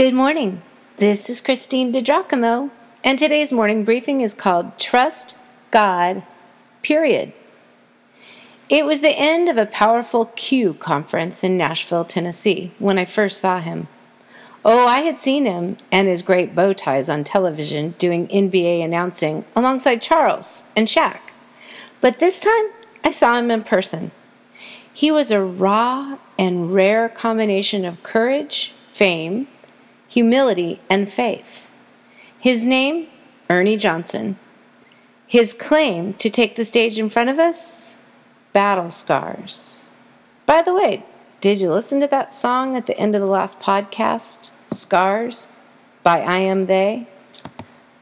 Good morning. This is Christine DiGiacomo, and today's morning briefing is called Trust God, period. It was the end of a powerful Q conference in Nashville, Tennessee, when I first saw him. Oh, I had seen him and his great bow ties on television doing NBA announcing alongside Charles and Shaq. But this time, I saw him in person. He was a raw and rare combination of courage, fame, humility, and faith. His name, Ernie Johnson. His claim to take the stage in front of us, Battle Scars. By the way, did you listen to that song at the end of the last podcast, Scars, by I Am They?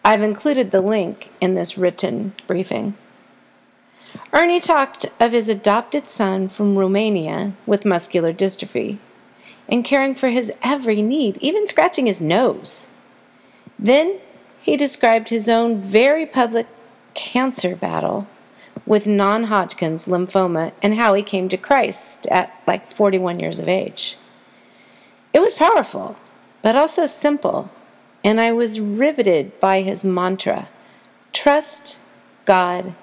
I've included the link in this written briefing. Ernie talked of his adopted son from Romania with muscular dystrophy and caring for his every need, even scratching his nose. Then he described his own very public cancer battle with non Hodgkin's lymphoma and how he came to Christ at like 41 years of age. It was powerful, but also simple, and I was riveted by his mantra trust God,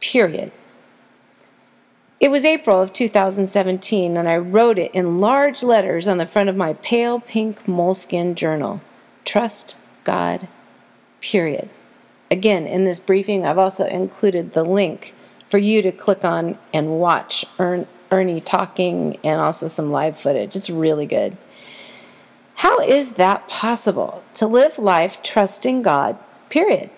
period. It was April of 2017, and I wrote it in large letters on the front of my pale pink moleskin journal Trust God, period. Again, in this briefing, I've also included the link for you to click on and watch Ernie talking and also some live footage. It's really good. How is that possible to live life trusting God, period?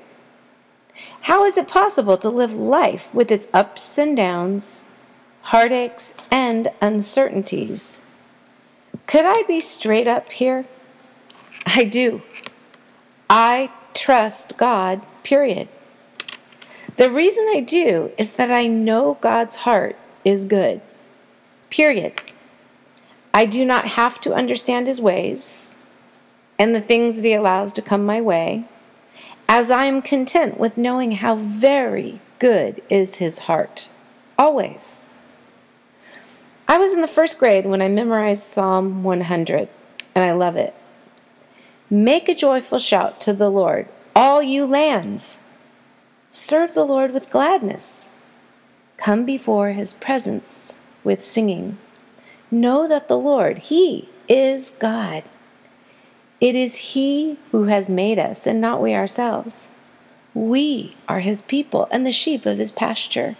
How is it possible to live life with its ups and downs, heartaches, and uncertainties. Could I be straight up here? I do. I trust God, period. The reason I do is that I know God's heart is good, period. I do not have to understand his ways and the things that he allows to come my way, as I am content with knowing how very good is his heart, always. I was in the first grade when I memorized Psalm 100, and I love it. Make a joyful shout to the Lord, all you lands. Serve the Lord with gladness. Come before his presence with singing. Know that the Lord, he is God. It is he who has made us, and not we ourselves. We are his people and the sheep of his pasture.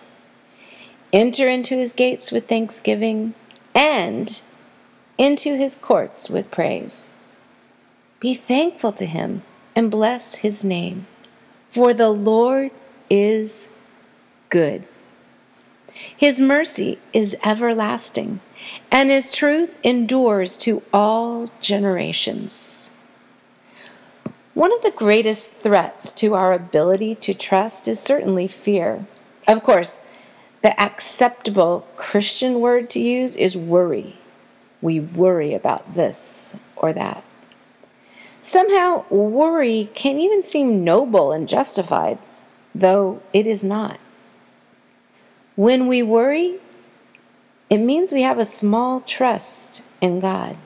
Enter into his gates with thanksgiving and into his courts with praise. Be thankful to him and bless his name, for the Lord is good. His mercy is everlasting, and his truth endures to all generations. One of the greatest threats to our ability to trust is certainly fear. Of course, the acceptable Christian word to use is worry. We worry about this or that. Somehow, worry can even seem noble and justified, though it is not. When we worry, it means we have a small trust in God.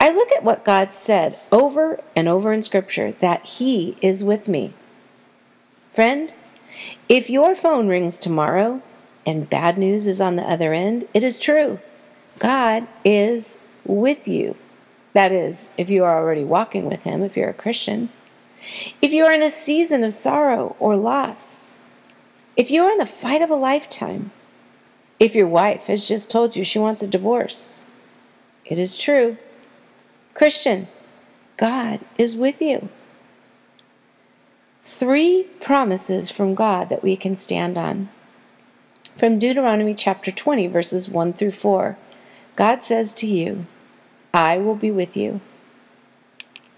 I look at what God said over and over in Scripture that He is with me. Friend, if your phone rings tomorrow and bad news is on the other end, it is true. God is with you. That is, if you are already walking with Him, if you're a Christian. If you are in a season of sorrow or loss, if you are in the fight of a lifetime, if your wife has just told you she wants a divorce, it is true. Christian, God is with you three promises from God that we can stand on. From Deuteronomy chapter 20, verses 1 through 4, God says to you, I will be with you.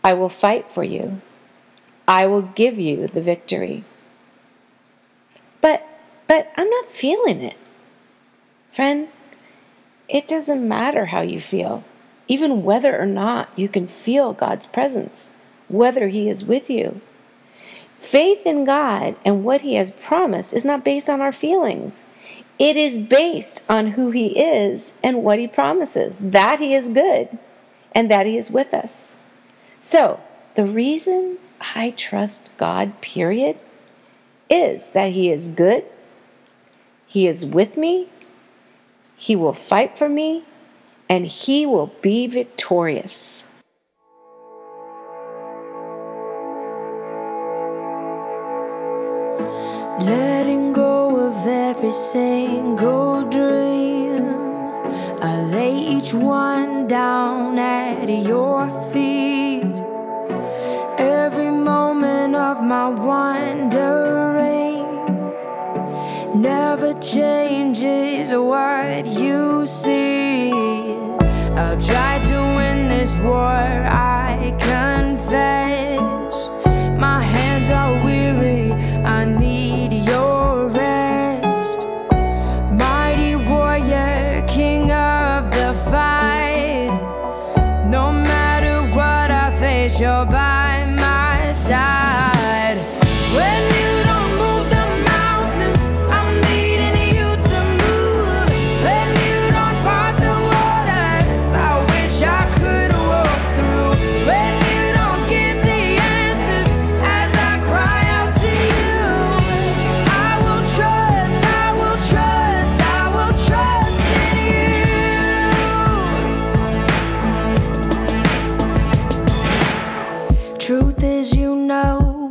I will fight for you. I will give you the victory. But, but I'm not feeling it. Friend, it doesn't matter how you feel, even whether or not you can feel God's presence, whether He is with you. Faith in God and what He has promised is not based on our feelings. It is based on who He is and what He promises, that He is good and that He is with us. So, the reason I trust God, period, is that He is good, He is with me, He will fight for me, and He will be victorious. Letting go of every single dream. I lay each one down at your feet. Every moment of my wandering never changes what you see. I've tried to I face,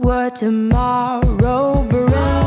what tomorrow brings.